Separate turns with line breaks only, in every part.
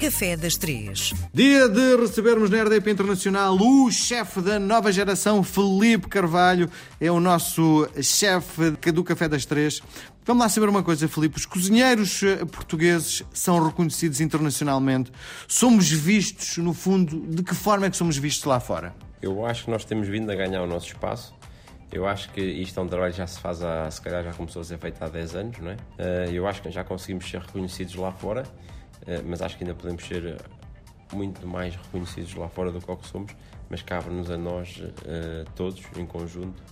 Café das Três.
Dia de recebermos na RDP Internacional o chefe da nova geração, Felipe Carvalho. É o nosso chefe do Café das Três. Vamos lá saber uma coisa, Felipe. Os cozinheiros eh, portugueses são reconhecidos internacionalmente. Somos vistos, no fundo, de que forma é que somos vistos lá fora?
Eu acho que nós temos vindo a ganhar o nosso espaço. Eu acho que isto é um trabalho que já se faz há, se calhar já começou a ser feito há 10 anos, não é? Eh, eu acho que já conseguimos ser reconhecidos lá fora. Eh, mas acho que ainda podemos ser eh, muito mais reconhecidos lá fora do que somos, mas cabe-nos a nós uh, todos, em conjunto,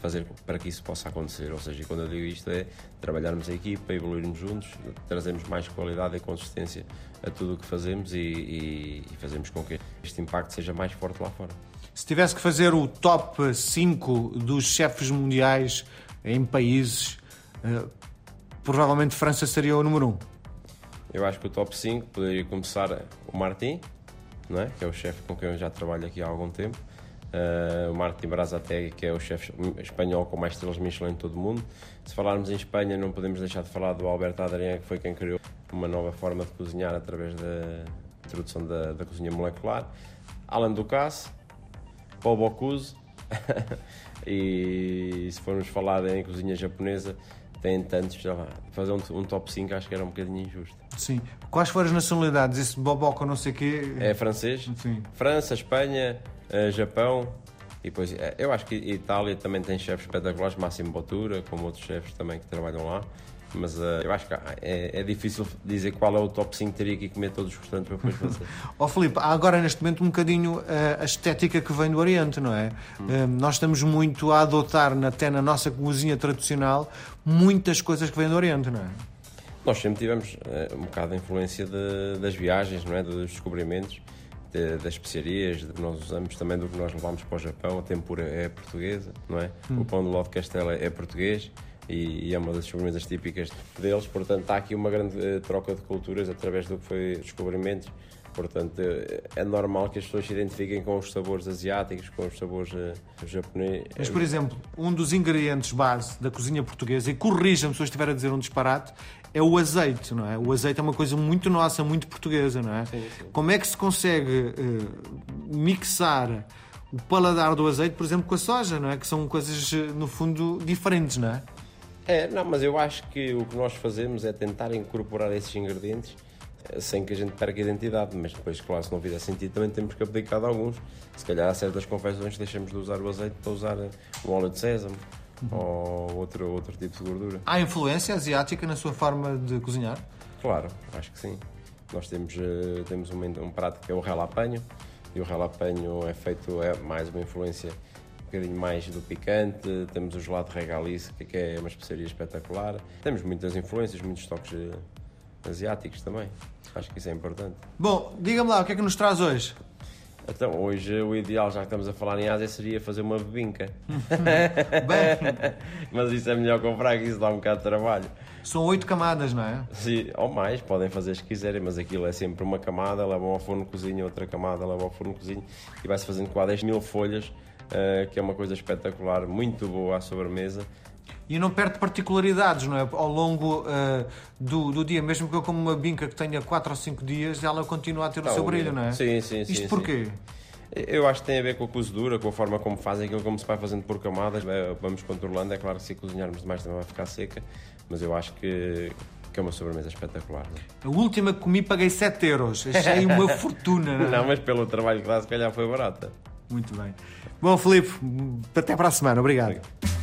fazer para que isso possa acontecer. Ou seja, quando eu digo isto é trabalharmos a equipa, evoluirmos juntos, trazermos mais qualidade e consistência a tudo o que fazemos e, e, e fazemos com que este impacto seja mais forte lá fora.
Se tivesse que fazer o top 5 dos chefes mundiais em países, provavelmente França seria o número 1. Um.
Eu acho que o top 5 poderia começar o Martim, não é? que é o chefe com quem eu já trabalho aqui há algum tempo. Uh, o Martim Brazateg, que é o chefe espanhol com mais estrelas Michelin em todo o mundo. Se falarmos em Espanha, não podemos deixar de falar do Alberto Adrián, que foi quem criou uma nova forma de cozinhar através da introdução da, da cozinha molecular. Alan Ducasse, Paul Bocuse, e se formos falar em cozinha japonesa, tem tantos, já lá, fazer um, um, top 5 acho que era um bocadinho injusto.
Sim. Quais foram as nacionalidades? Esse boboca não sei o quê?
É francês, Sim. França, Espanha, uh, Japão e depois eh, eu acho que Itália também tem chefes espetaculares, Máximo Bottura, como outros chefes também que trabalham lá. Mas uh, eu acho que é, é, difícil dizer qual é o top 5 teria que comer todos os restantes para depois fazer.
Ó oh, Filipe, há agora neste momento um bocadinho uh, a estética que vem do Oriente, não é? Hum. Uh, nós estamos muito a adotar, até na nossa cozinha tradicional, muitas coisas que vêm do Oriente, não é?
Nós sempre tivemos um bocado a influência de, das viagens, não é? Dos descobrimentos. De, das especiarias que nós usamos, também do que nós levamos para o Japão. A tempura é portuguesa, não é? Hum. O pão do ló de castelo é português e, é uma das sobremesas típicas deles. Portanto, há aqui uma grande uh, troca de culturas através do que foi descobrimentos. Portanto, uh, é normal que as pessoas se identifiquem com os sabores asiáticos, com os sabores uh, japoneses.
Mas, por exemplo, um dos ingredientes base da cozinha portuguesa, e corrija-me se eu estiver a dizer um disparate, é o azeite, não é? O azeite é uma coisa muito nossa, muito portuguesa, não é? Sim, sim. Como é que se consegue mixar o paladar do azeite, por exemplo, com a soja, não é? Que são coisas, no fundo, diferentes, não é?
É, não, mas eu acho que o que nós fazemos é tentar incorporar esses ingredientes eh, sem que a gente perca a identidade, mas depois, claro, se não fizer sentido, também temos que abdicar de alguns. Se calhar há certas confecções que deixamos de usar o azeite para usar eh, o óleo de sésamo uhum. ou outro, outro tipo de gordura.
Há influência asiática na sua forma de cozinhar?
Claro, acho que sim. Nós temos, eh, temos um, um prato que é o relapanho, e o relapanho é feito, é mais uma influência bocadinho mais do picante, temos o gelado regalice, que é uma especiaria espetacular. Temos muitas influências, muitos toques eh, asiáticos também. Acho que isso é importante.
Bom, diga-me lá, o que é que nos traz hoje?
Então, hoje o ideal, já que estamos a falar em Ásia, seria fazer uma bebinca. Mas isso é melhor comprar, que isso dá um bocado de trabalho.
São oito camadas, não é?
Sim, ou mais, podem fazer se quiserem, mas aquilo é sempre uma camada, levam ao forno cozinha, outra camada, levam ao forno cozinha e vai-se fazendo com 10 mil folhas uh, que é uma coisa espetacular, muito boa à sobremesa.
E não perde particularidades, não é? Ao longo uh, do, do, dia, mesmo que eu como uma binca que tenha 4 ou 5 dias, ela continua a ter o seu brilho, não é?
Sim, sim,
sim.
Isto
porquê? Sim.
Eu acho que tem a ver com a cozedura, com a forma como fazem aquilo, como se vai fazendo por camadas, vamos controlando. É claro que se cozinharmos demais também vai ficar seca, mas eu acho que, que é uma sobremesa espetacular.
Não? É? A última que comi paguei 7 euros, achei uma fortuna. Não,
é? não, mas pelo trabalho que dá, se calhar foi barata.
Muito bem. Bom, Filipe, até para a semana. Obrigado. Obrigado.